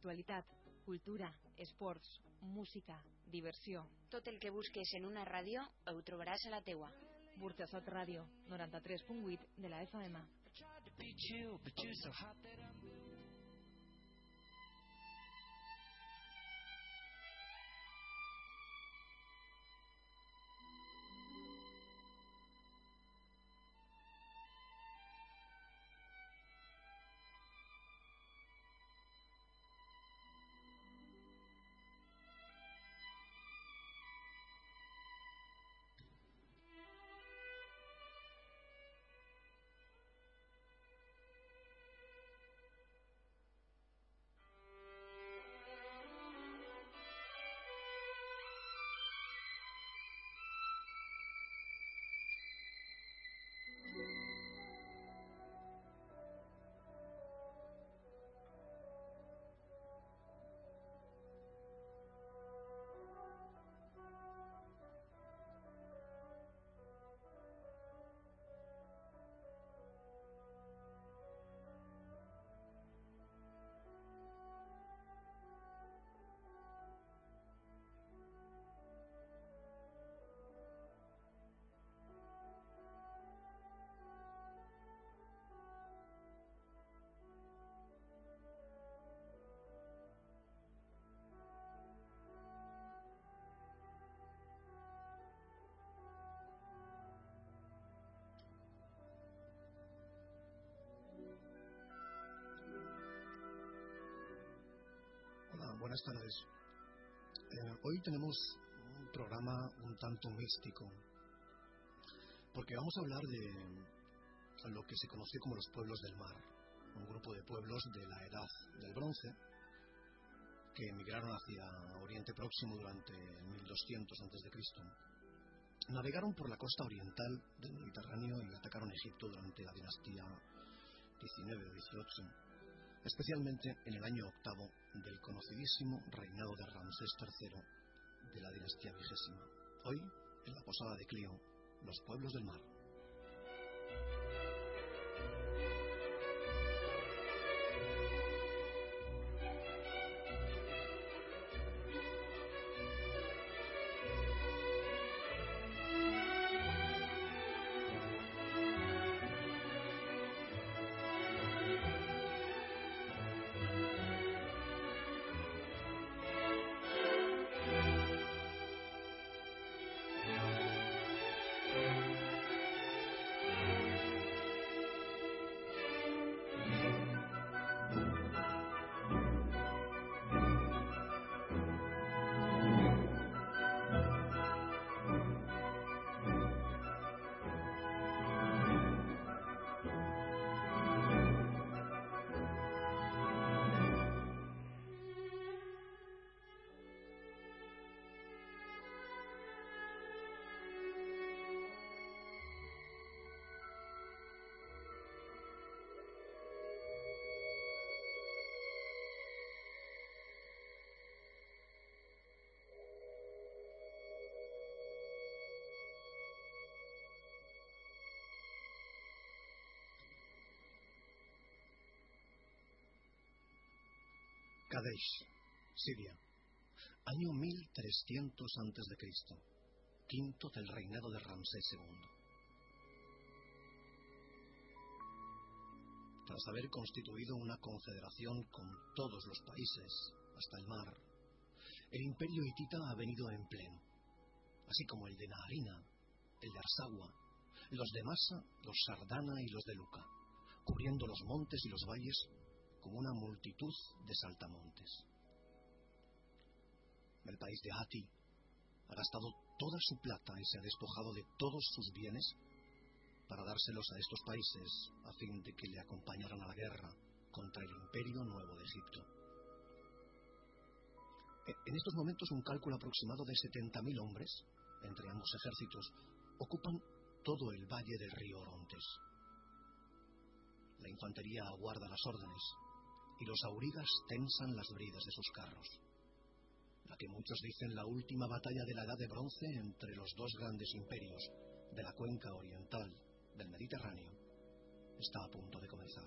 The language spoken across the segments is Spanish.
Actualitat, cultura, esports, música, diversió. Tot el que busques en una ràdio ho trobaràs a la teua. Burxasot Ràdio, 93.8 de la FM. Buenas tardes. Eh, hoy tenemos un programa un tanto místico, porque vamos a hablar de lo que se conoció como los pueblos del mar, un grupo de pueblos de la edad del bronce que emigraron hacia Oriente Próximo durante el 1200 a.C. Navegaron por la costa oriental del Mediterráneo y atacaron Egipto durante la dinastía 19 o 18 especialmente en el año octavo del conocidísimo reinado de Ramsés III de la dinastía vigésima. Hoy, en la posada de Clio, los pueblos del mar. Kadesh, Siria, año 1300 a.C., quinto del reinado de Ramsés II. Tras haber constituido una confederación con todos los países, hasta el mar, el imperio hitita ha venido en pleno, así como el de Naharina, el de Arsagua, los de Masa, los Sardana y los de Luca, cubriendo los montes y los valles como una multitud de saltamontes. El país de Hati ha gastado toda su plata y se ha despojado de todos sus bienes para dárselos a estos países a fin de que le acompañaran a la guerra contra el imperio nuevo de Egipto. E, en estos momentos un cálculo aproximado de 70.000 hombres, entre ambos ejércitos, ocupan todo el valle del río Orontes. La infantería aguarda las órdenes, y los aurigas tensan las bridas de sus carros. La que muchos dicen la última batalla de la Edad de Bronce entre los dos grandes imperios de la cuenca oriental del Mediterráneo está a punto de comenzar.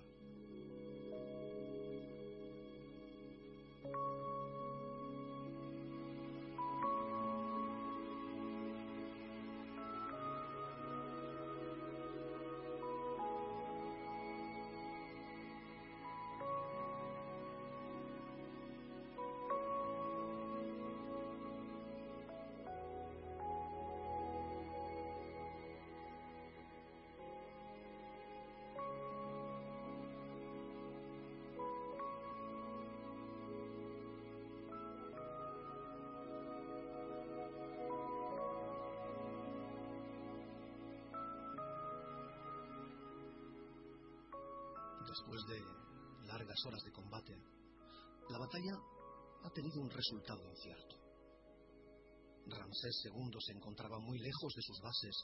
Después de largas horas de combate, la batalla ha tenido un resultado incierto. Ramsés II se encontraba muy lejos de sus bases,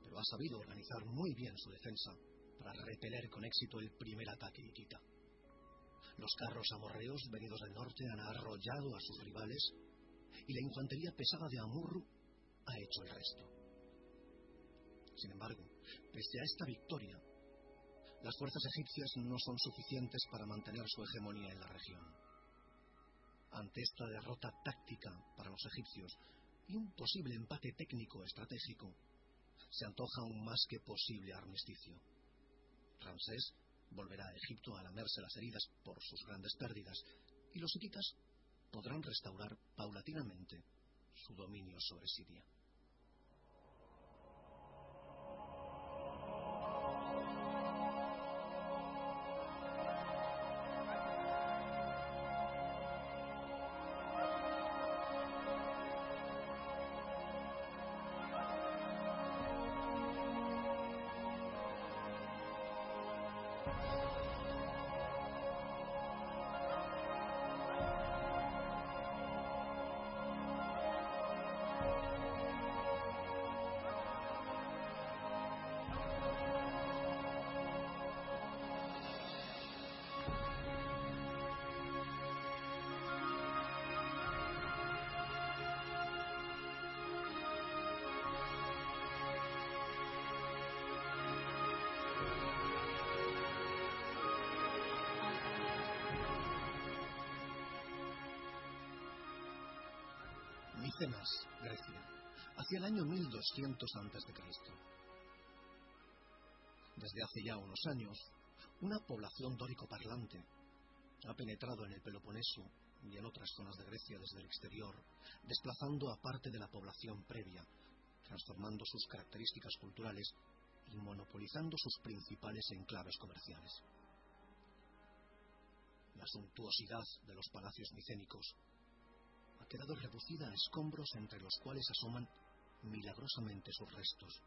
pero ha sabido organizar muy bien su defensa para repeler con éxito el primer ataque hitita. Los carros amorreos venidos del norte han arrollado a sus rivales y la infantería pesada de Amurru ha hecho el resto. Sin embargo, pese a esta victoria, las fuerzas egipcias no son suficientes para mantener su hegemonía en la región. Ante esta derrota táctica para los egipcios y un posible empate técnico estratégico, se antoja un más que posible armisticio. Ramsés volverá a Egipto a lamerse las heridas por sus grandes pérdidas y los hititas podrán restaurar paulatinamente su dominio sobre Siria. 200 a.C. Desde hace ya unos años, una población dórico parlante ha penetrado en el Peloponeso y en otras zonas de Grecia desde el exterior, desplazando a parte de la población previa, transformando sus características culturales y monopolizando sus principales enclaves comerciales. La suntuosidad de los palacios micénicos ha quedado reducida a escombros entre los cuales asoman milagrosamente sus restos.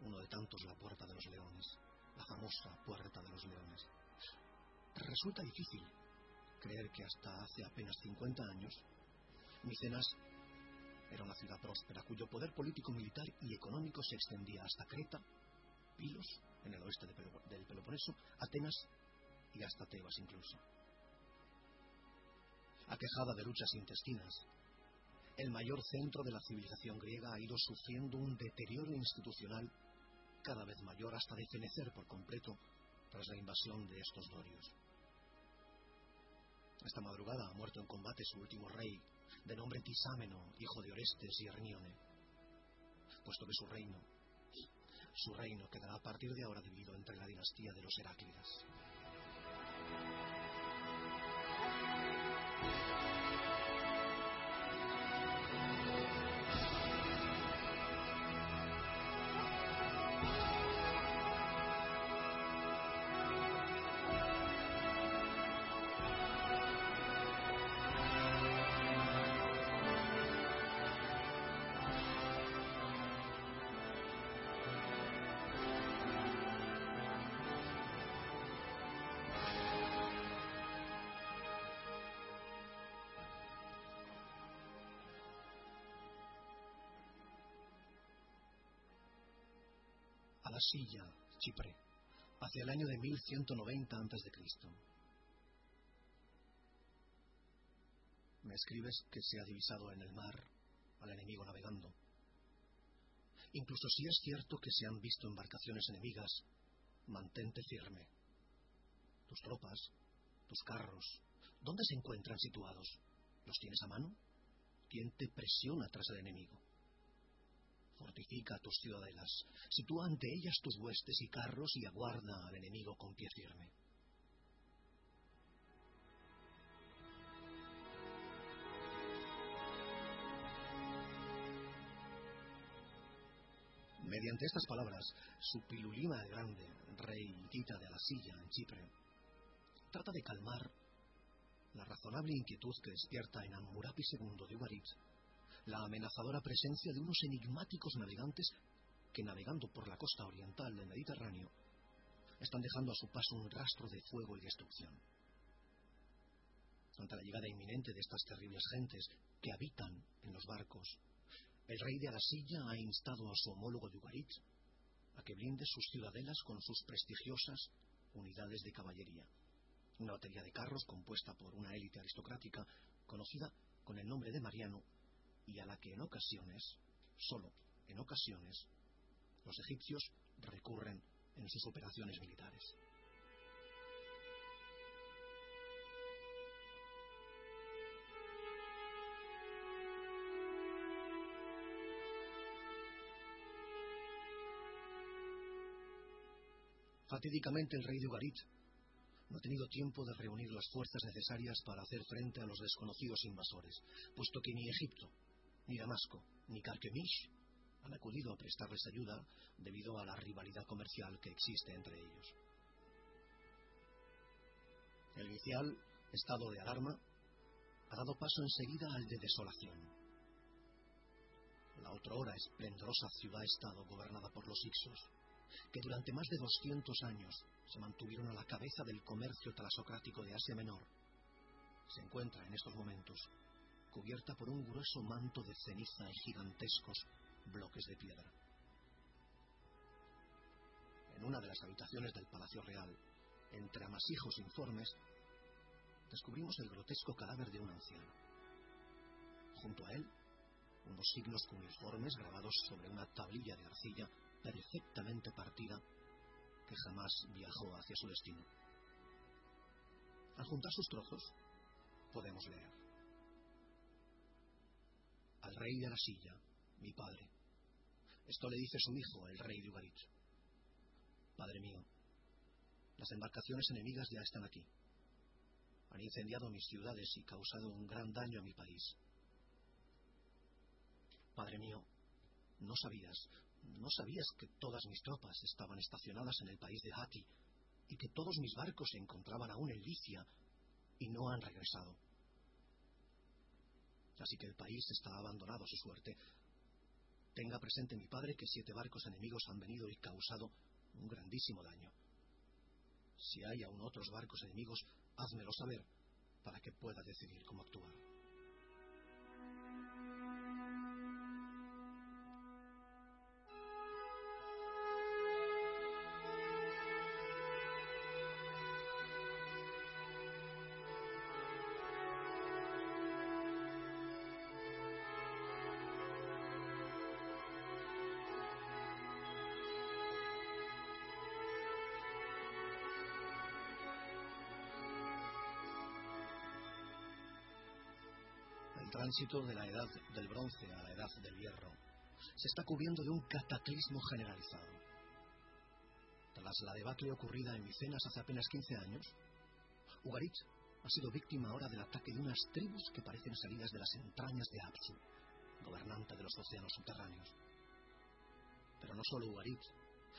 Uno de tantos la Puerta de los Leones, la famosa Puerta de los Leones. Resulta difícil creer que hasta hace apenas 50 años, Micenas era una ciudad próspera cuyo poder político, militar y económico se extendía hasta Creta, Pilos, en el oeste del Peloponeso, Atenas y hasta Tebas incluso aquejada de luchas intestinas. El mayor centro de la civilización griega ha ido sufriendo un deterioro institucional cada vez mayor hasta defenecer por completo tras la invasión de estos dorios. Esta madrugada ha muerto en combate su último rey, de nombre Tisámeno, hijo de Orestes y Hermione, puesto que su reino, su reino quedará a partir de ahora dividido entre la dinastía de los Heráclidas. La silla, Chipre, hacia el año de 1190 a.C. Me escribes que se ha divisado en el mar al enemigo navegando. Incluso si es cierto que se han visto embarcaciones enemigas, mantente firme. Tus tropas, tus carros, ¿dónde se encuentran situados? ¿Los tienes a mano? ¿Quién te presiona tras el enemigo? Fortifica tus ciudadelas, sitúa ante ellas tus huestes y carros y aguarda al enemigo con pie firme. Mediante estas palabras, su pilulima el Grande, rey Tita de la silla en Chipre, trata de calmar la razonable inquietud que despierta en Hammurapi II de Ugarit la amenazadora presencia de unos enigmáticos navegantes que navegando por la costa oriental del Mediterráneo están dejando a su paso un rastro de fuego y destrucción. Ante la llegada inminente de estas terribles gentes que habitan en los barcos, el rey de Alasilla ha instado a su homólogo de Ugarit a que blinde sus ciudadelas con sus prestigiosas unidades de caballería. Una batería de carros compuesta por una élite aristocrática conocida con el nombre de Mariano y a la que en ocasiones, solo en ocasiones, los egipcios recurren en sus operaciones militares. Fatídicamente el rey de Ugarit no ha tenido tiempo de reunir las fuerzas necesarias para hacer frente a los desconocidos invasores, puesto que ni Egipto, ni Damasco, ni Carquemish han acudido a prestarles ayuda debido a la rivalidad comercial que existe entre ellos. El inicial estado de alarma ha dado paso enseguida al de desolación. La otrora esplendorosa ciudad-estado gobernada por los Ixos, que durante más de 200 años se mantuvieron a la cabeza del comercio talasocrático de Asia Menor, se encuentra en estos momentos cubierta por un grueso manto de ceniza y gigantescos bloques de piedra. En una de las habitaciones del Palacio Real, entre amasijos informes, descubrimos el grotesco cadáver de un anciano. Junto a él, unos signos cuneiformes grabados sobre una tablilla de arcilla perfectamente partida que jamás viajó hacia su destino. Al juntar sus trozos, podemos leer. Al rey de la silla, mi padre. Esto le dice su hijo, el rey de Ugarit. Padre mío, las embarcaciones enemigas ya están aquí. Han incendiado mis ciudades y causado un gran daño a mi país. Padre mío, no sabías, no sabías que todas mis tropas estaban estacionadas en el país de Hati y que todos mis barcos se encontraban aún en Licia y no han regresado. Así que el país está abandonado a su suerte. Tenga presente mi padre que siete barcos enemigos han venido y causado un grandísimo daño. Si hay aún otros barcos enemigos, házmelo saber para que pueda decidir cómo actuar. Tránsito de la edad del bronce a la edad del hierro se está cubriendo de un cataclismo generalizado. Tras la debacle ocurrida en Micenas hace apenas 15 años, Ugarit ha sido víctima ahora del ataque de unas tribus que parecen salidas de las entrañas de Apsu, gobernante de los océanos subterráneos. Pero no solo Ugarit,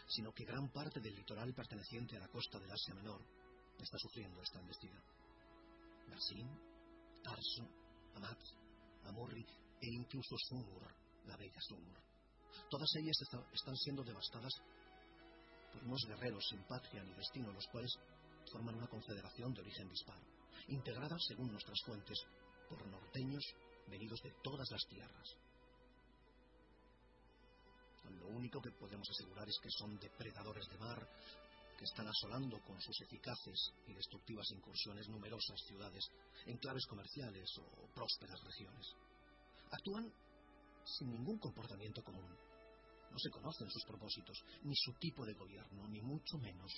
sino que gran parte del litoral perteneciente a la costa del Asia Menor está sufriendo esta embestida. Garcín, Tarso, Amat, Amurri e incluso Sumur, la bella Sumur. Todas ellas están siendo devastadas por unos guerreros sin patria ni destino, los cuales forman una confederación de origen disparo, integrada, según nuestras fuentes, por norteños venidos de todas las tierras. Lo único que podemos asegurar es que son depredadores de mar que están asolando con sus eficaces y destructivas incursiones numerosas ciudades, enclaves comerciales o prósperas regiones. Actúan sin ningún comportamiento común. No se conocen sus propósitos, ni su tipo de gobierno, ni mucho menos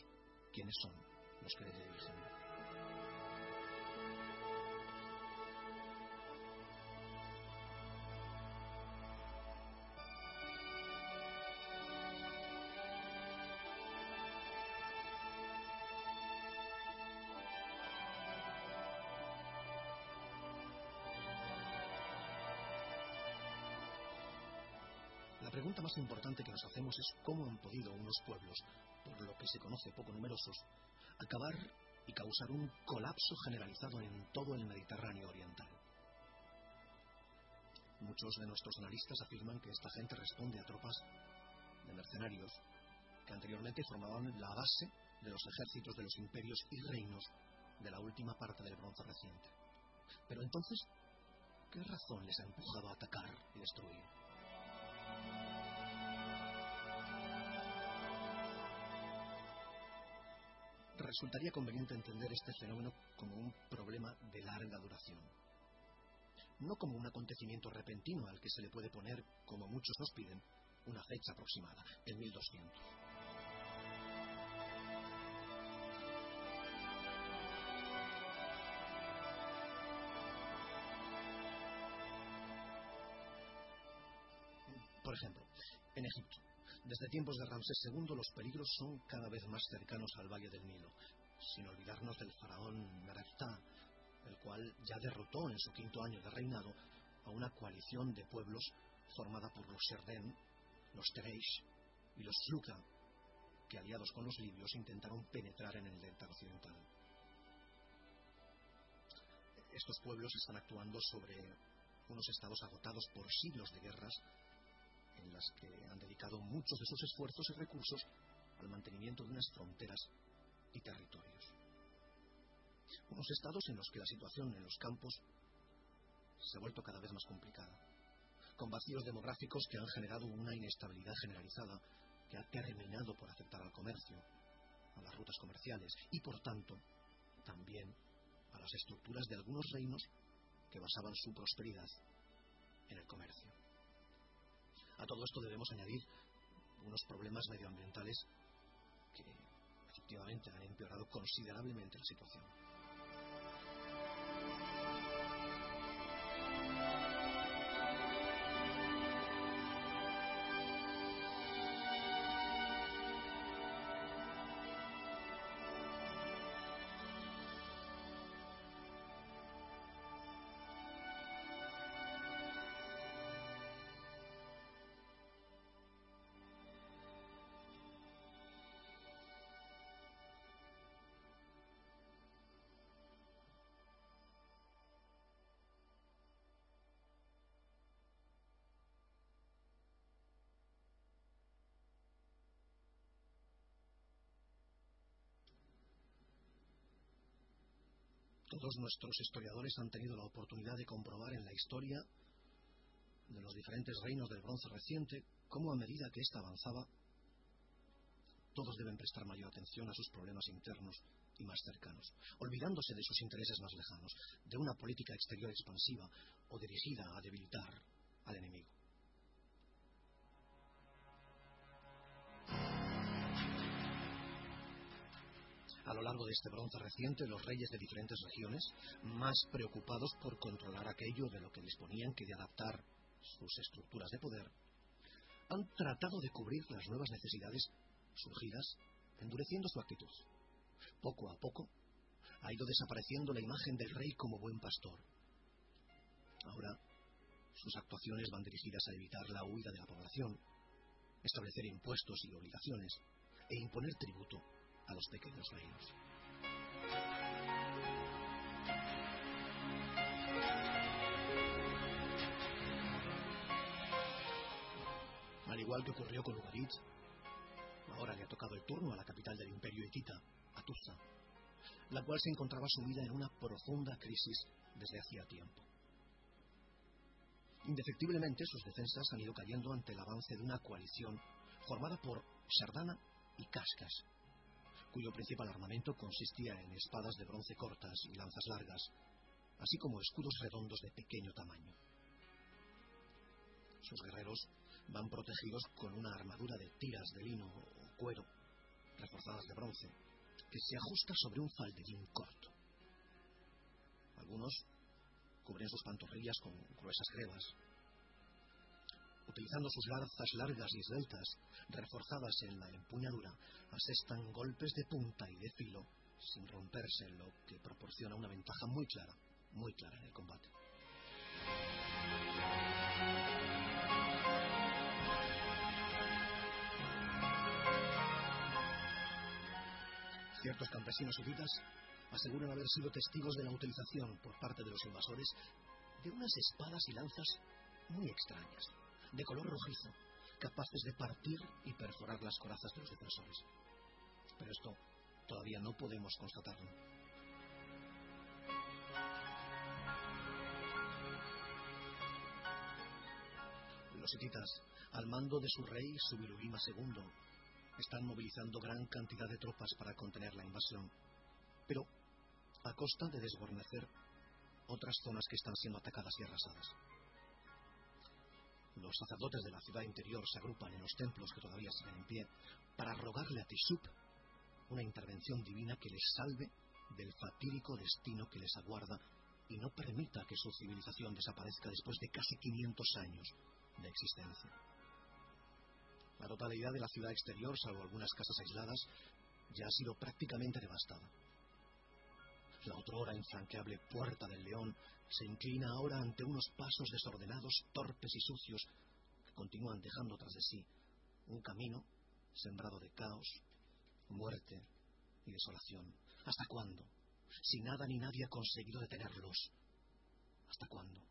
quiénes son los que le dirigen. Más importante que nos hacemos es cómo han podido unos pueblos, por lo que se conoce poco numerosos, acabar y causar un colapso generalizado en todo el Mediterráneo oriental. Muchos de nuestros analistas afirman que esta gente responde a tropas de mercenarios que anteriormente formaban la base de los ejércitos de los imperios y reinos de la última parte del bronce reciente. Pero entonces, ¿qué razón les ha empujado a atacar y destruir? Resultaría conveniente entender este fenómeno como un problema de larga duración, no como un acontecimiento repentino al que se le puede poner, como muchos nos piden, una fecha aproximada, el 1200. Por ejemplo, en Egipto, desde tiempos de Ramsés II los peligros son cada vez más cercanos al valle del Nilo, sin olvidarnos del faraón Mereftá, el cual ya derrotó en su quinto año de reinado a una coalición de pueblos formada por los Serdén, los Tereish y los Sluka, que aliados con los libios intentaron penetrar en el delta occidental. Estos pueblos están actuando sobre unos estados agotados por siglos de guerras en las que han dedicado muchos de sus esfuerzos y recursos al mantenimiento de unas fronteras y territorios. Unos estados en los que la situación en los campos se ha vuelto cada vez más complicada, con vacíos demográficos que han generado una inestabilidad generalizada que ha terminado por afectar al comercio, a las rutas comerciales y, por tanto, también a las estructuras de algunos reinos que basaban su prosperidad en el comercio. A todo esto debemos añadir unos problemas medioambientales que efectivamente han empeorado considerablemente la situación. Todos nuestros historiadores han tenido la oportunidad de comprobar en la historia de los diferentes reinos del bronce reciente cómo a medida que ésta avanzaba, todos deben prestar mayor atención a sus problemas internos y más cercanos, olvidándose de sus intereses más lejanos, de una política exterior expansiva o dirigida a debilitar al enemigo. A lo largo de este bronce reciente, los reyes de diferentes regiones, más preocupados por controlar aquello de lo que disponían que de adaptar sus estructuras de poder, han tratado de cubrir las nuevas necesidades surgidas, endureciendo su actitud. Poco a poco ha ido desapareciendo la imagen del rey como buen pastor. Ahora sus actuaciones van dirigidas a evitar la huida de la población, establecer impuestos y obligaciones e imponer tributo a los pequeños reinos. Al igual que ocurrió con Ugarit, ahora le ha tocado el turno a la capital del imperio hitita, Atusa, la cual se encontraba sumida en una profunda crisis desde hacía tiempo. Indefectiblemente sus defensas han ido cayendo ante el avance de una coalición formada por Shardana y Kashkas, cuyo principal armamento consistía en espadas de bronce cortas y lanzas largas, así como escudos redondos de pequeño tamaño. Sus guerreros van protegidos con una armadura de tiras de lino o cuero, reforzadas de bronce, que se ajusta sobre un falderín corto. Algunos cubren sus pantorrillas con gruesas grebas, utilizando sus lanzas largas y esbeltas, reforzadas en la empuñadura, asestan golpes de punta y de filo sin romperse, lo que proporciona una ventaja muy clara, muy clara en el combate. Ciertos campesinos hititas aseguran haber sido testigos de la utilización por parte de los invasores de unas espadas y lanzas muy extrañas, de color rojizo, capaces de partir y perforar las corazas de los defensores. Pero esto todavía no podemos constatarlo. Los hititas, al mando de su rey Subirubima II, están movilizando gran cantidad de tropas para contener la invasión, pero a costa de desguarnecer otras zonas que están siendo atacadas y arrasadas. Los sacerdotes de la ciudad interior se agrupan en los templos que todavía siguen en pie para rogarle a Tisup una intervención divina que les salve del fatídico destino que les aguarda y no permita que su civilización desaparezca después de casi 500 años de existencia. La totalidad de la ciudad exterior, salvo algunas casas aisladas, ya ha sido prácticamente devastada. La otrora infranqueable Puerta del León se inclina ahora ante unos pasos desordenados, torpes y sucios que continúan dejando tras de sí un camino sembrado de caos, muerte y desolación. ¿Hasta cuándo? Si nada ni nadie ha conseguido detenerlos. ¿Hasta cuándo?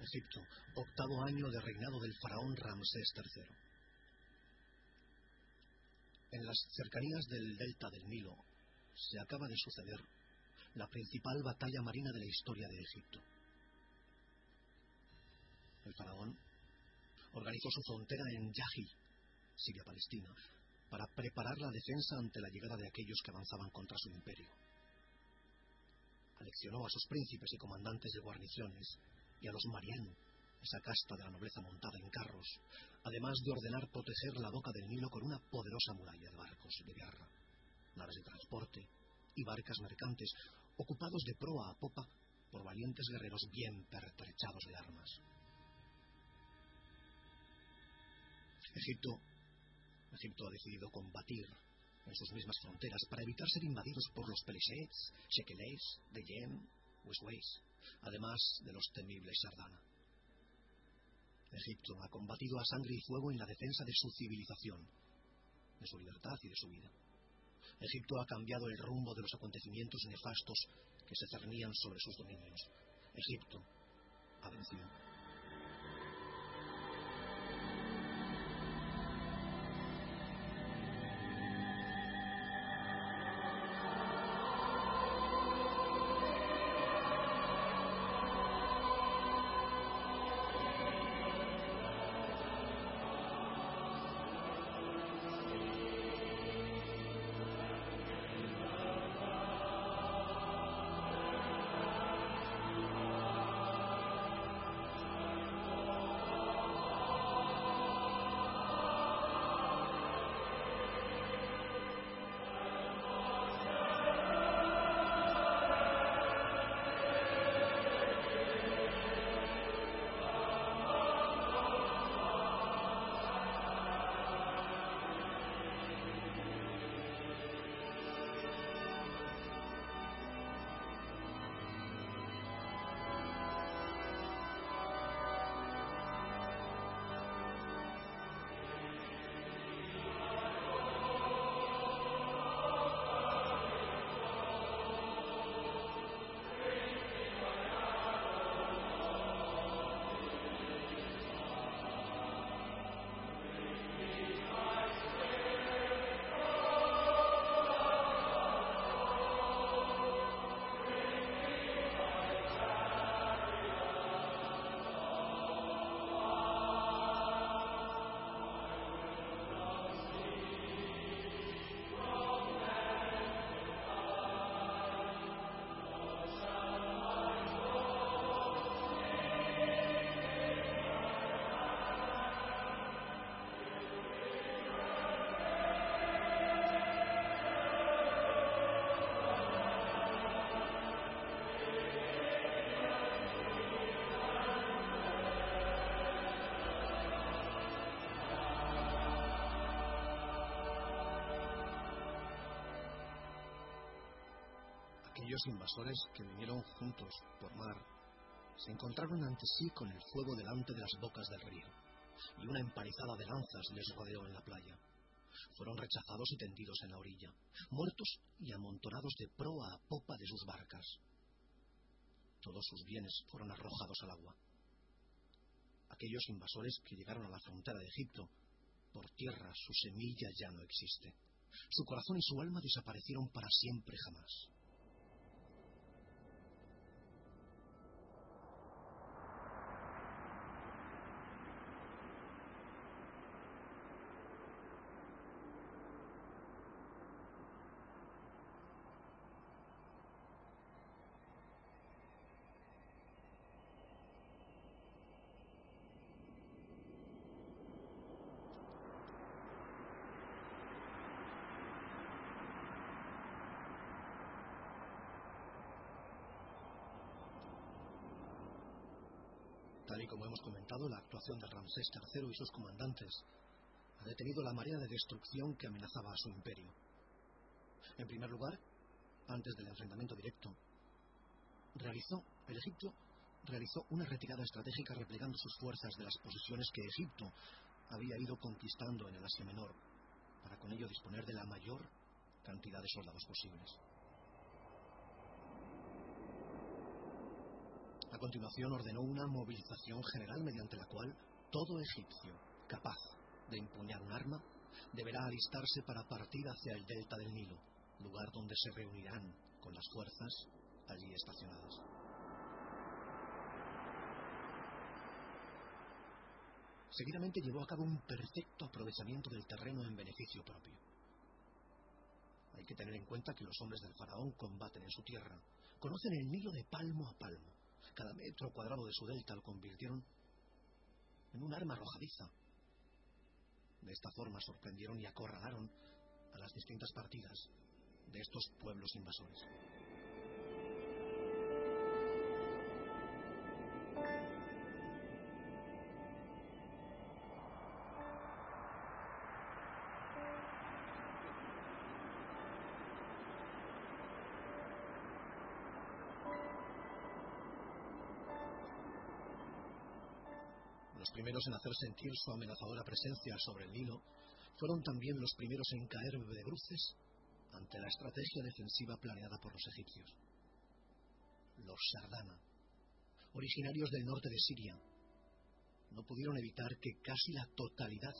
Egipto, octavo año de reinado del faraón Ramsés III. En las cercanías del delta del Nilo se acaba de suceder la principal batalla marina de la historia de Egipto. El faraón organizó su frontera en Yahi, Siria-Palestina, para preparar la defensa ante la llegada de aquellos que avanzaban contra su imperio. Aleccionó a sus príncipes y comandantes de guarniciones y a los marián, esa casta de la nobleza montada en carros, además de ordenar proteger la boca del Nilo con una poderosa muralla de barcos de guerra, naves de transporte y barcas mercantes ocupados de proa a popa por valientes guerreros bien pertrechados de armas. Egipto, Egipto ha decidido combatir en sus mismas fronteras para evitar ser invadidos por los Pelishets, Shekelés, Deyem, Westways, además de los temibles Sardana. Egipto ha combatido a sangre y fuego en la defensa de su civilización, de su libertad y de su vida. Egipto ha cambiado el rumbo de los acontecimientos nefastos que se cernían sobre sus dominios. Egipto ha vencido. Aquellos invasores que vinieron juntos por mar se encontraron ante sí con el fuego delante de las bocas del río, y una empanizada de lanzas les rodeó en la playa. Fueron rechazados y tendidos en la orilla, muertos y amontonados de proa a popa de sus barcas. Todos sus bienes fueron arrojados al agua. Aquellos invasores que llegaron a la frontera de Egipto, por tierra su semilla ya no existe. Su corazón y su alma desaparecieron para siempre jamás. Tal y la actuación de Ramsés III y sus comandantes ha detenido la marea de destrucción que amenazaba a su imperio. En primer lugar, antes del enfrentamiento directo, realizó el Egipto realizó una retirada estratégica replegando sus fuerzas de las posesiones que Egipto había ido conquistando en el Asia Menor, para con ello disponer de la mayor cantidad de soldados posibles. Continuación ordenó una movilización general mediante la cual todo egipcio capaz de empuñar un arma deberá alistarse para partir hacia el delta del Nilo, lugar donde se reunirán con las fuerzas allí estacionadas. Seguidamente llevó a cabo un perfecto aprovechamiento del terreno en beneficio propio. Hay que tener en cuenta que los hombres del faraón combaten en su tierra, conocen el Nilo de palmo a palmo, cada metro cuadrado de su delta lo convirtieron en un arma arrojadiza. De esta forma sorprendieron y acorralaron a las distintas partidas de estos pueblos invasores. Primeros en hacer sentir su amenazadora presencia sobre el Nilo fueron también los primeros en caer de bruces ante la estrategia defensiva planeada por los egipcios. Los Shardana, originarios del norte de Siria, no pudieron evitar que casi la totalidad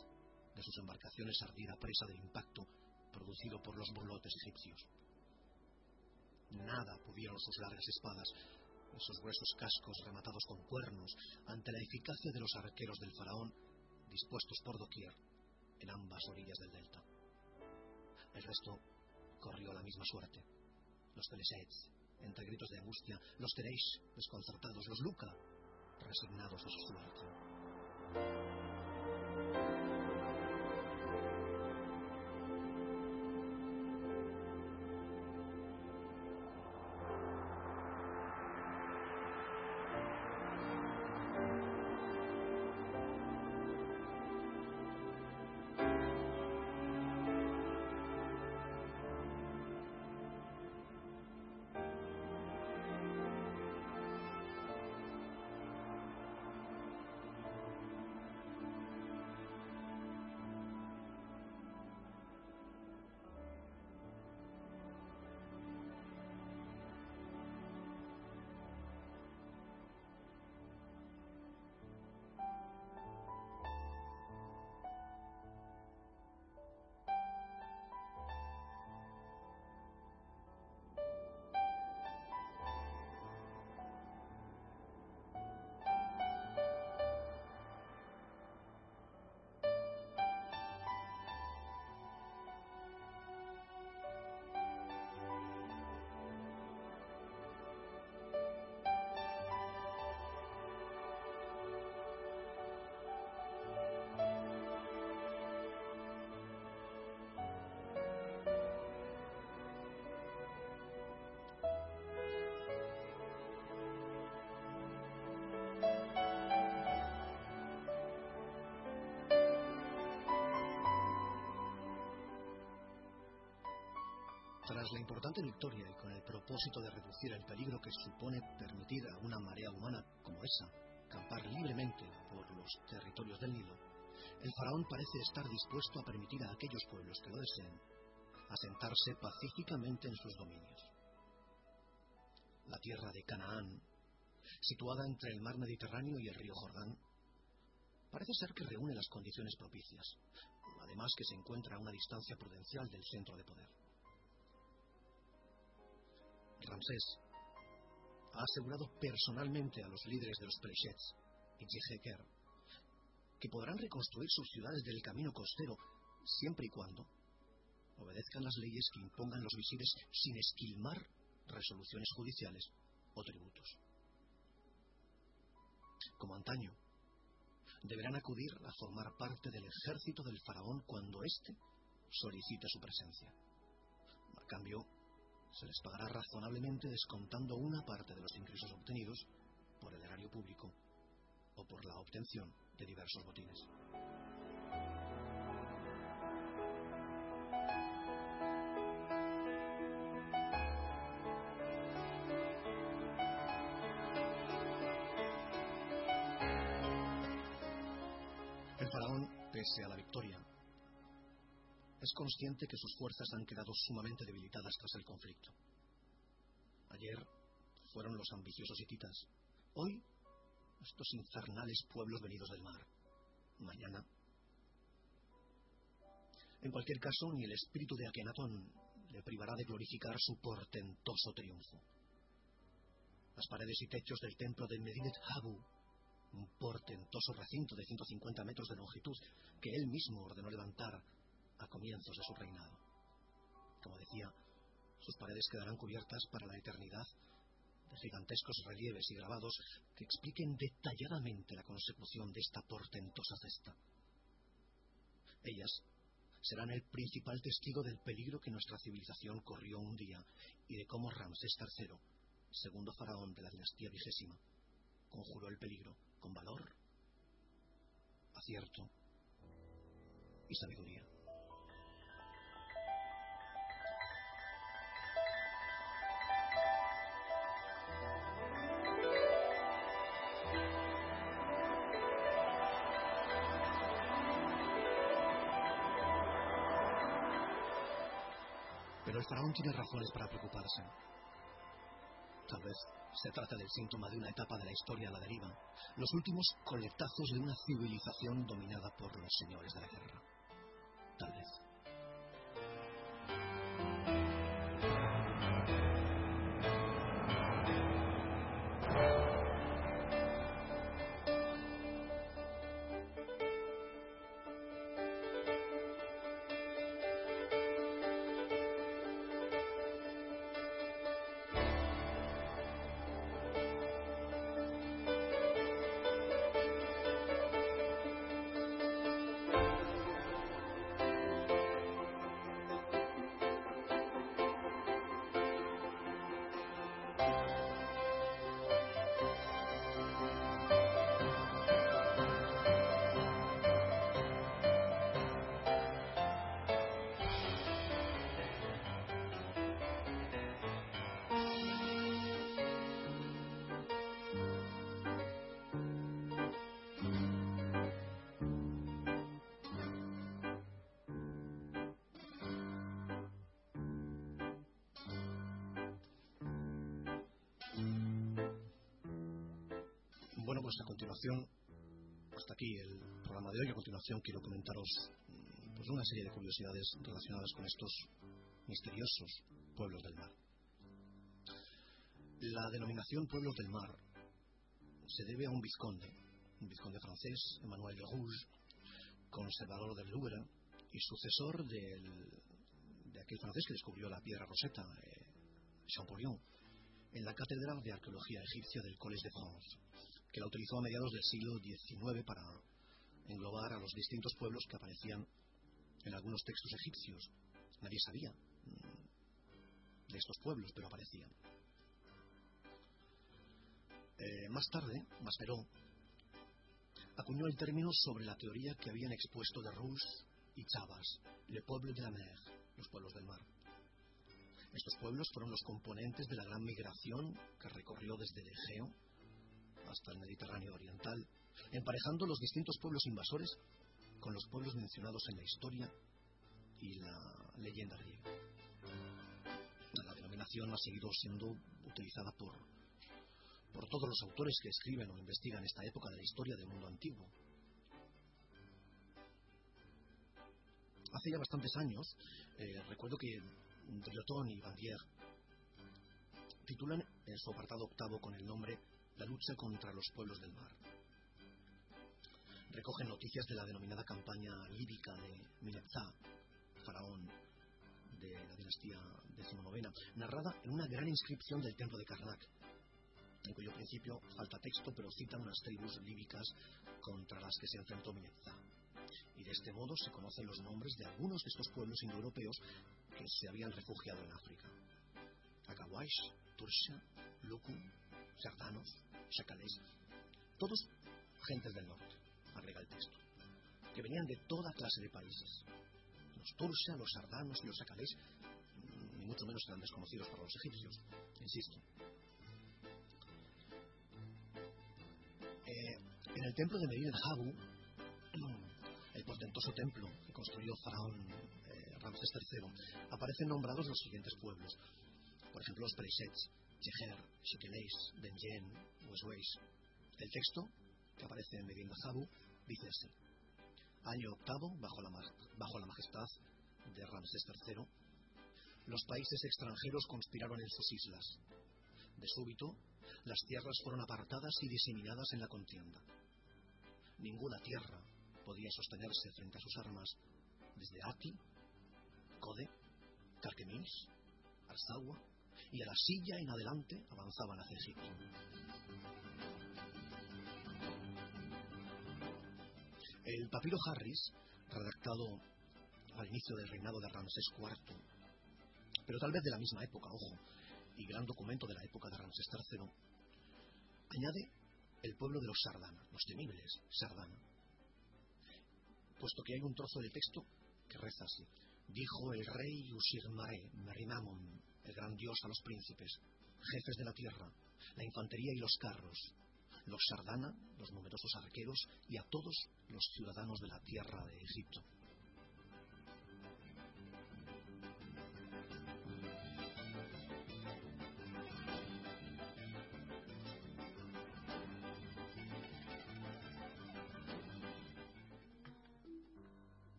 de sus embarcaciones ardiera presa del impacto producido por los burlotes egipcios. Nada pudieron sus largas espadas, esos gruesos cascos rematados con cuernos, ante la eficacia de los arqueros del faraón dispuestos por doquier en ambas orillas del delta. El resto corrió la misma suerte. Los Telesets, entre gritos de angustia, los Tereish, desconcertados, los Luca, resignados a su suerte. Tras la importante victoria y con el propósito de reducir el peligro que supone permitir a una marea humana como esa campar libremente por los territorios del Nilo, el faraón parece estar dispuesto a permitir a aquellos pueblos que lo deseen asentarse pacíficamente en sus dominios. La tierra de Canaán, situada entre el mar Mediterráneo y el río Jordán, parece ser que reúne las condiciones propicias, además que se encuentra a una distancia prudencial del centro de poder. Ramsés ha asegurado personalmente a los líderes de los Pelechets y Jiheker que podrán reconstruir sus ciudades del camino costero siempre y cuando obedezcan las leyes que impongan los visibles sin esquilmar resoluciones judiciales o tributos. Como antaño, deberán acudir a formar parte del ejército del faraón cuando éste solicite su presencia. A cambio, se les pagará razonablemente descontando una parte de los ingresos obtenidos por el erario público o por la obtención de diversos botines. El faraón, pese a la victoria, es consciente que sus fuerzas han quedado sumamente debilitadas tras el conflicto. Ayer fueron los ambiciosos hititas. Hoy, estos infernales pueblos venidos del mar. Mañana. En cualquier caso, ni el espíritu de Akenatón le privará de glorificar su portentoso triunfo. Las paredes y techos del templo de Medinet Habu, un portentoso recinto de 150 metros de longitud que él mismo ordenó levantar a comienzos de su reinado. Como decía, sus paredes quedarán cubiertas para la eternidad de gigantescos relieves y grabados que expliquen detalladamente la consecución de esta portentosa cesta. Ellas serán el principal testigo del peligro que nuestra civilización corrió un día y de cómo Ramsés III, segundo faraón de la dinastía vigésima, conjuró el peligro con valor, acierto y sabiduría. El faraón tiene razones para preocuparse. Tal vez se trata del síntoma de una etapa de la historia a la deriva, los últimos coletazos de una civilización dominada por los señores de la guerra. Tal vez. Continuación quiero comentaros pues, una serie de curiosidades relacionadas con estos misteriosos pueblos del mar. La denominación pueblos del mar se debe a un vizconde, un vizconde francés, Emmanuel de Rouge, conservador del Louvre y sucesor del, de aquel francés que descubrió la piedra roseta, eh, Champollion, en la Cátedra de Arqueología Egipcia del Collège de France, que la utilizó a mediados del siglo XIX para englobar a los distintos pueblos que aparecían en algunos textos egipcios. Nadie sabía mm, de estos pueblos, pero aparecían. Eh, más tarde, Maspero acuñó el término sobre la teoría que habían expuesto de Rouge y Chavas, le peuple de la mer, los pueblos del mar. Estos pueblos fueron los componentes de la gran migración que recorrió desde el Egeo hasta el Mediterráneo oriental, emparejando los distintos pueblos invasores con los pueblos mencionados en la historia y la leyenda griega. La denominación ha seguido siendo utilizada por, por todos los autores que escriben o investigan esta época de la historia del mundo antiguo. Hace ya bastantes años, eh, recuerdo que Drioton y Bandier titulan en su apartado octavo con el nombre La lucha contra los pueblos del mar. Recogen noticias de la denominada campaña líbica de Minetza, faraón de la dinastía XIX, narrada en una gran inscripción del templo de Karnak, en cuyo principio falta texto, pero citan unas tribus líbicas contra las que se enfrentó Minetza. Y de este modo se conocen los nombres de algunos de estos pueblos indoeuropeos que se habían refugiado en África. Akawash, Tursha, Luku, Sardanos, Shakales, todos gentes del norte, agrega el texto, que venían de toda clase de países. Los Tursha, los Sardanos y los Shakales ni mucho menos eran desconocidos para los egipcios, insisto. Eh, en el templo de Medina el Habu, el portentoso templo que construyó faraón eh, Ramsés III, aparecen nombrados los siguientes pueblos. Por ejemplo, los Perisets, Cheher, Shekeleis, Denyen, Wesweis. El texto, que aparece en Medina Habu, dice así. Año octavo, bajo la, bajo la majestad de Ramsés III, los países extranjeros conspiraron en sus islas. De súbito, las tierras fueron apartadas y diseminadas en la contienda. Ninguna tierra podía sostenerse frente a sus armas desde Ati, Code, Carquemis, Arsawa y a la silla en adelante avanzaban hacia Egipto. El papiro Harris, redactado al inicio del reinado de Ramsés IV, pero tal vez de la misma época, ojo, y gran documento de la época de Ramsés III, añade el pueblo de los Sardana, los temibles Sardana, puesto que hay un trozo del texto que reza así. Dijo el rey Usirmare, Merimamon, el gran dios a los príncipes, jefes de la tierra, la infantería y los carros, los Sardana, los numerosos arqueros y a todos los ciudadanos de la tierra de Egipto.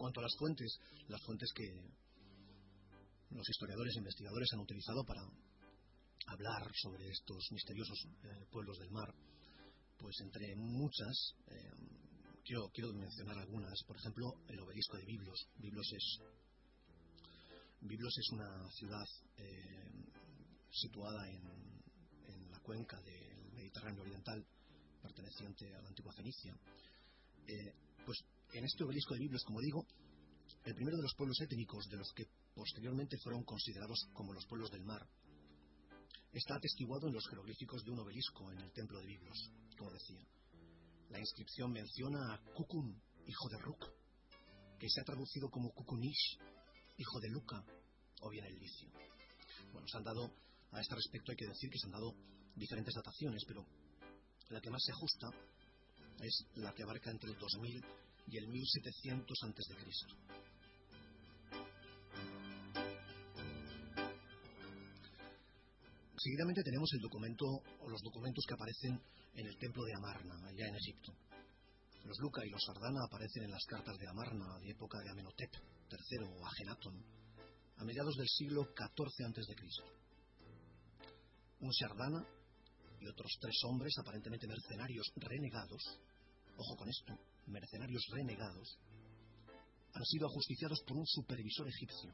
cuanto a las fuentes, las fuentes que los historiadores e investigadores han utilizado para hablar sobre estos misteriosos eh, pueblos del mar, pues entre muchas, eh, quiero, mencionar algunas. Por ejemplo, el obelisco de Biblos. Biblos es, Biblos es una ciudad eh, situada en, en, la cuenca del Mediterráneo Oriental, perteneciente a la antigua Fenicia. pues en este obelisco de Biblos, como digo, el primero de los pueblos étnicos de los que posteriormente fueron considerados como los pueblos del mar, está atestiguado en los jeroglíficos de un obelisco en el templo de Biblos, como decía. La inscripción menciona a Kukun, hijo de Ruk, que se ha traducido como Kukunish, hijo de Luca, o bien el licio. Bueno, se han dado, a este respecto hay que decir que se han dado diferentes dataciones, pero la que más se ajusta es la que abarca entre el 2000 y el 1700 a.C. Seguidamente tenemos el documento o los documentos que aparecen en el templo de Amarna, allá en Egipto. Los Luca y los Sardana aparecen en las cartas de Amarna de época de Amenhotep III o Agenatón, a mediados del siglo XIV a.C. Un Sardana y otros tres hombres aparentemente mercenarios renegados, ojo con esto, mercenarios renegados, han sido ajusticiados por un supervisor egipcio.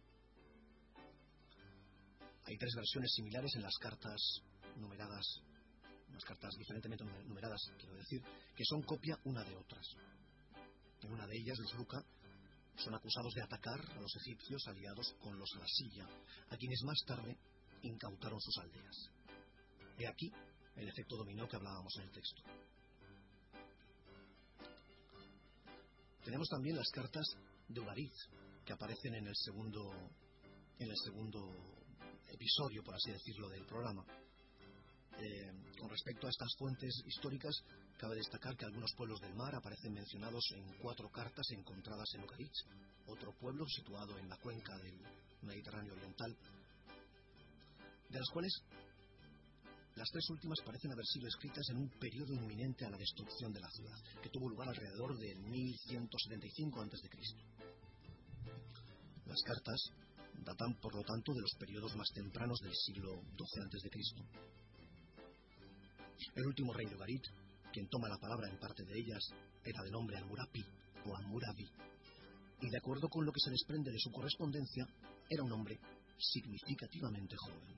Hay tres versiones similares en las cartas numeradas, las cartas diferentemente numeradas, quiero decir, que son copia una de otras. En una de ellas, los Luca son acusados de atacar a los egipcios aliados con los Alasilla, a quienes más tarde incautaron sus aldeas. He aquí el efecto dominó que hablábamos en el texto. Tenemos también las cartas de Ugarit, que aparecen en el segundo, en el segundo episodio, por así decirlo, del programa. Eh, con respecto a estas fuentes históricas, cabe destacar que algunos pueblos del mar aparecen mencionados en cuatro cartas encontradas en Ugarit, otro pueblo situado en la cuenca del Mediterráneo Oriental, de las cuales las tres últimas parecen haber sido escritas en un periodo inminente a la destrucción de la ciudad, que tuvo lugar alrededor del 1175 a.C. Las cartas datan, por lo tanto, de los periodos más tempranos del siglo XII a.C. El último rey de Ugarit, quien toma la palabra en parte de ellas, era de nombre Amurapi o Amurabi, y de acuerdo con lo que se desprende de su correspondencia, era un hombre significativamente joven.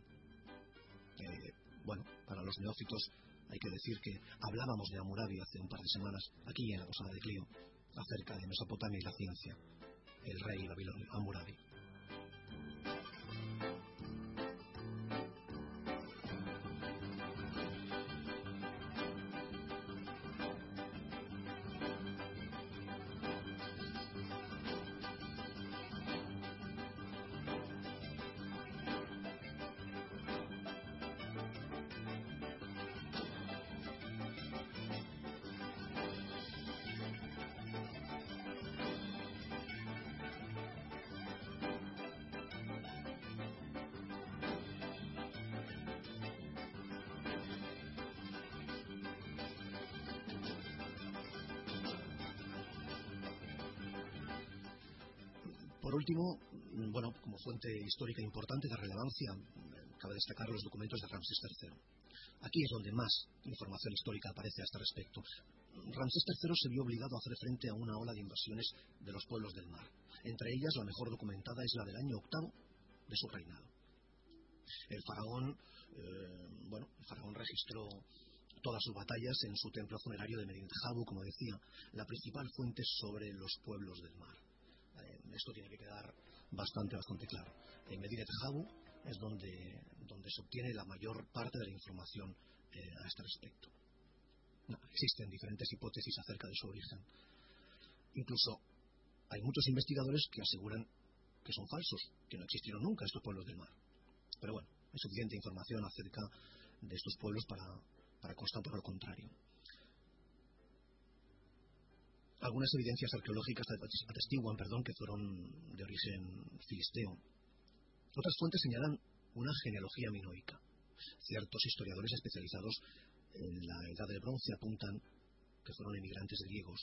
Eh, bueno, para los neófitos hay que decir que hablábamos de Amurabi hace un par de semanas, aquí en la Posada de Clio, acerca de Mesopotamia y la ciencia, el rey babilonio Amurabi. Último, bueno, como fuente histórica importante de relevancia, cabe destacar los documentos de Ramsés III. Aquí es donde más información histórica aparece a este respecto. Ramsés III se vio obligado a hacer frente a una ola de invasiones de los pueblos del mar. Entre ellas, la mejor documentada es la del año octavo de su reinado. El faraón, eh, bueno, el faraón registró todas sus batallas en su templo funerario de Medina Jabu, como decía, la principal fuente sobre los pueblos del mar esto tiene que quedar bastante, bastante claro. En Medina Jabu es donde, donde se obtiene la mayor parte de la información eh, a este respecto. existen diferentes hipótesis acerca de su origen. Incluso hay muchos investigadores que aseguran que son falsos, que no existieron nunca estos pueblos del mar. Pero bueno, hay suficiente información acerca de estos pueblos para, para constatar lo contrario. Algunas evidencias arqueológicas atestiguan perdón, que fueron de origen filisteo. Otras fuentes señalan una genealogía minoica. Ciertos historiadores especializados en la Edad del Bronce apuntan que fueron emigrantes griegos.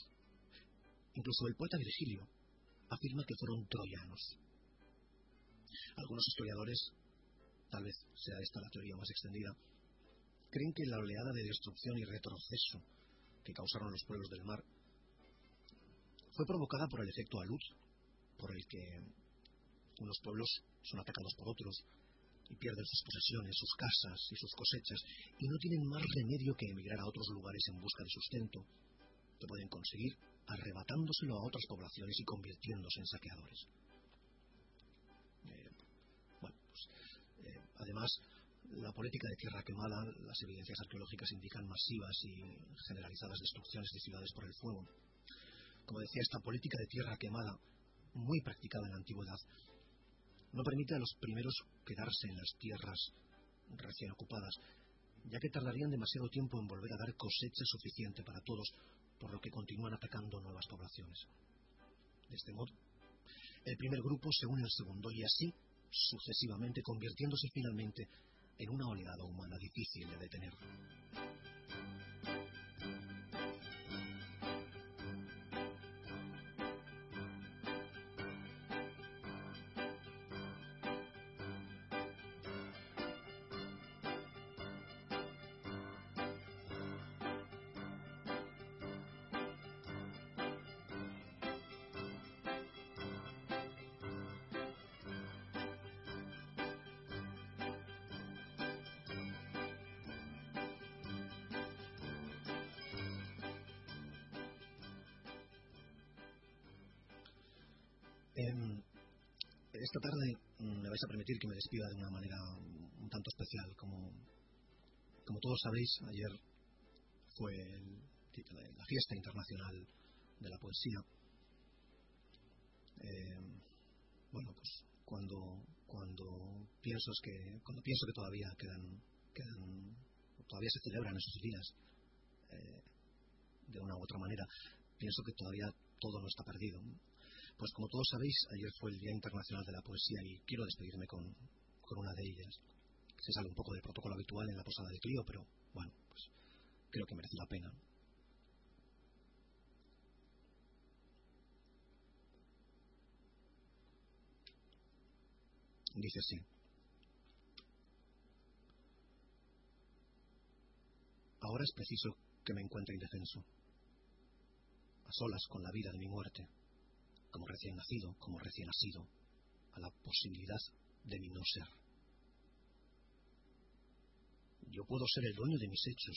Incluso el poeta Virgilio afirma que fueron troyanos. Algunos historiadores, tal vez sea esta la teoría más extendida, creen que la oleada de destrucción y retroceso que causaron los pueblos del mar fue provocada por el efecto alud, por el que unos pueblos son atacados por otros y pierden sus posesiones, sus casas y sus cosechas y no tienen más remedio que emigrar a otros lugares en busca de sustento, que pueden conseguir arrebatándoselo a otras poblaciones y convirtiéndose en saqueadores. Eh, bueno, pues, eh, además, la política de tierra quemada, las evidencias arqueológicas indican masivas y generalizadas destrucciones de ciudades por el fuego como decía, esta política de tierra quemada, muy practicada en la antigüedad, no permite a los primeros quedarse en las tierras recién ocupadas, ya que tardarían demasiado tiempo en volver a dar cosecha suficiente para todos, por lo que continúan atacando nuevas poblaciones. De este modo, el primer grupo se une al segundo y así sucesivamente convirtiéndose finalmente en una oleada humana difícil de detener. Esta tarde mm, me vais a permitir que me despida de una manera un tanto especial. Como, como todos sabéis, ayer fue la fiesta internacional de la poesía. Eh, bueno, pues cuando cuando pienso que cuando pienso que todavía quedan quedan todavía se celebran esos días eh, de una u otra manera pienso que todavía todo no está perdido pues como todos sabéis ayer fue el Día Internacional de la Poesía y quiero despedirme con, una de ellas. Se sale un poco del protocolo habitual en la posada de Clio pero bueno pues creo que merece la pena. Dice así. Ahora es preciso que me encuentre indefenso, a solas con la vida de mi muerte, como recién nacido, como recién nacido, a la posibilidad de mi no ser. Yo puedo ser el dueño de mis hechos,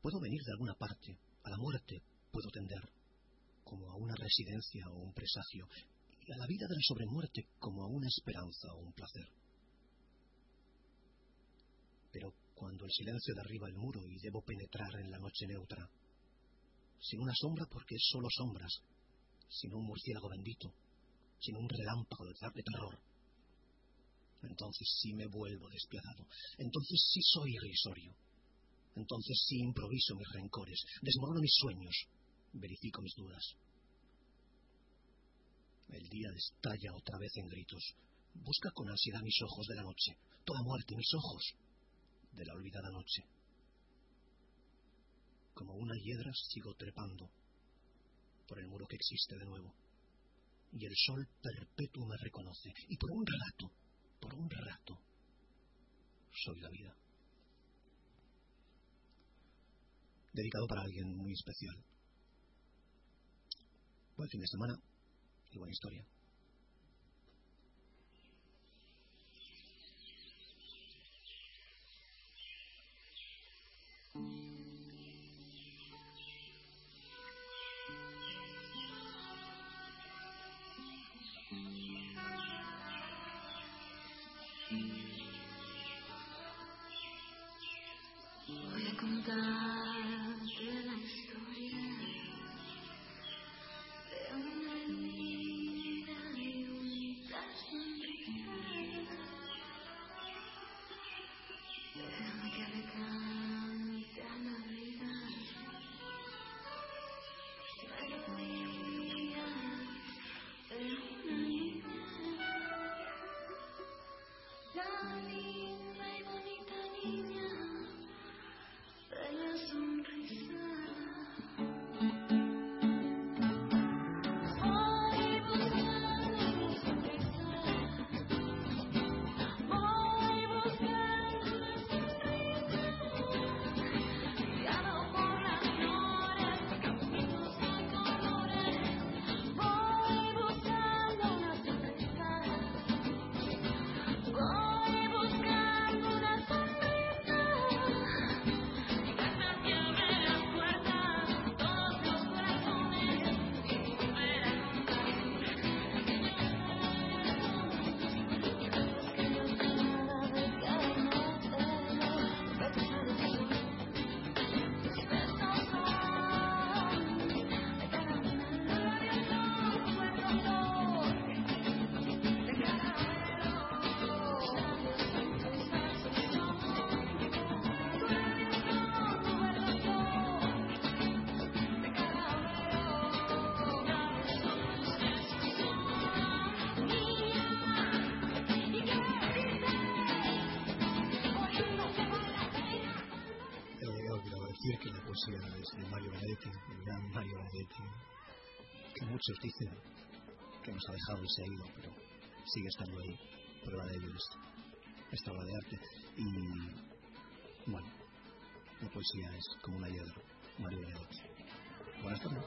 puedo venir de alguna parte, a la muerte puedo tender, como a una residencia o un presagio, a la vida de la sobremuerte como a una esperanza o un placer. Pero cuando el silencio derriba el muro y debo penetrar en la noche neutra, sin una sombra porque es solo sombras, sin un murciélago bendito, sin un relámpago de terror, entonces sí me vuelvo despiadado, entonces sí soy irrisorio, entonces sí improviso mis rencores, desmorono mis sueños, verifico mis dudas. El día estalla otra vez en gritos. Busca con ansiedad mis ojos de la noche, toda muerte, mis ojos de la olvidada noche. Como una hiedra sigo trepando por el muro que existe de nuevo. Y el sol perpetuo me reconoce. Y por un rato, por un rato, soy la vida. Dedicado para alguien muy especial. Buen fin de semana y buena historia. decir que la poesía es de Mario Benedetti, el gran Mario Benedetti, que muchos dicen que nos ha dejado y se ha ido, pero sigue estando ahí. Prueba de ello es esta obra de arte. Y bueno, la poesía es como una hiedra, Mario Benedetti. Buenas tardes.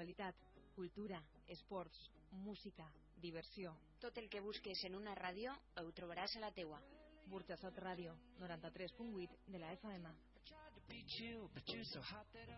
Actualitat, cultura, esports, música, diversió. Tot el que busques en una ràdio ho trobaràs a la teua. Burjassot Ràdio, 93.8 de la FM. tried to beat you, but you're so hot that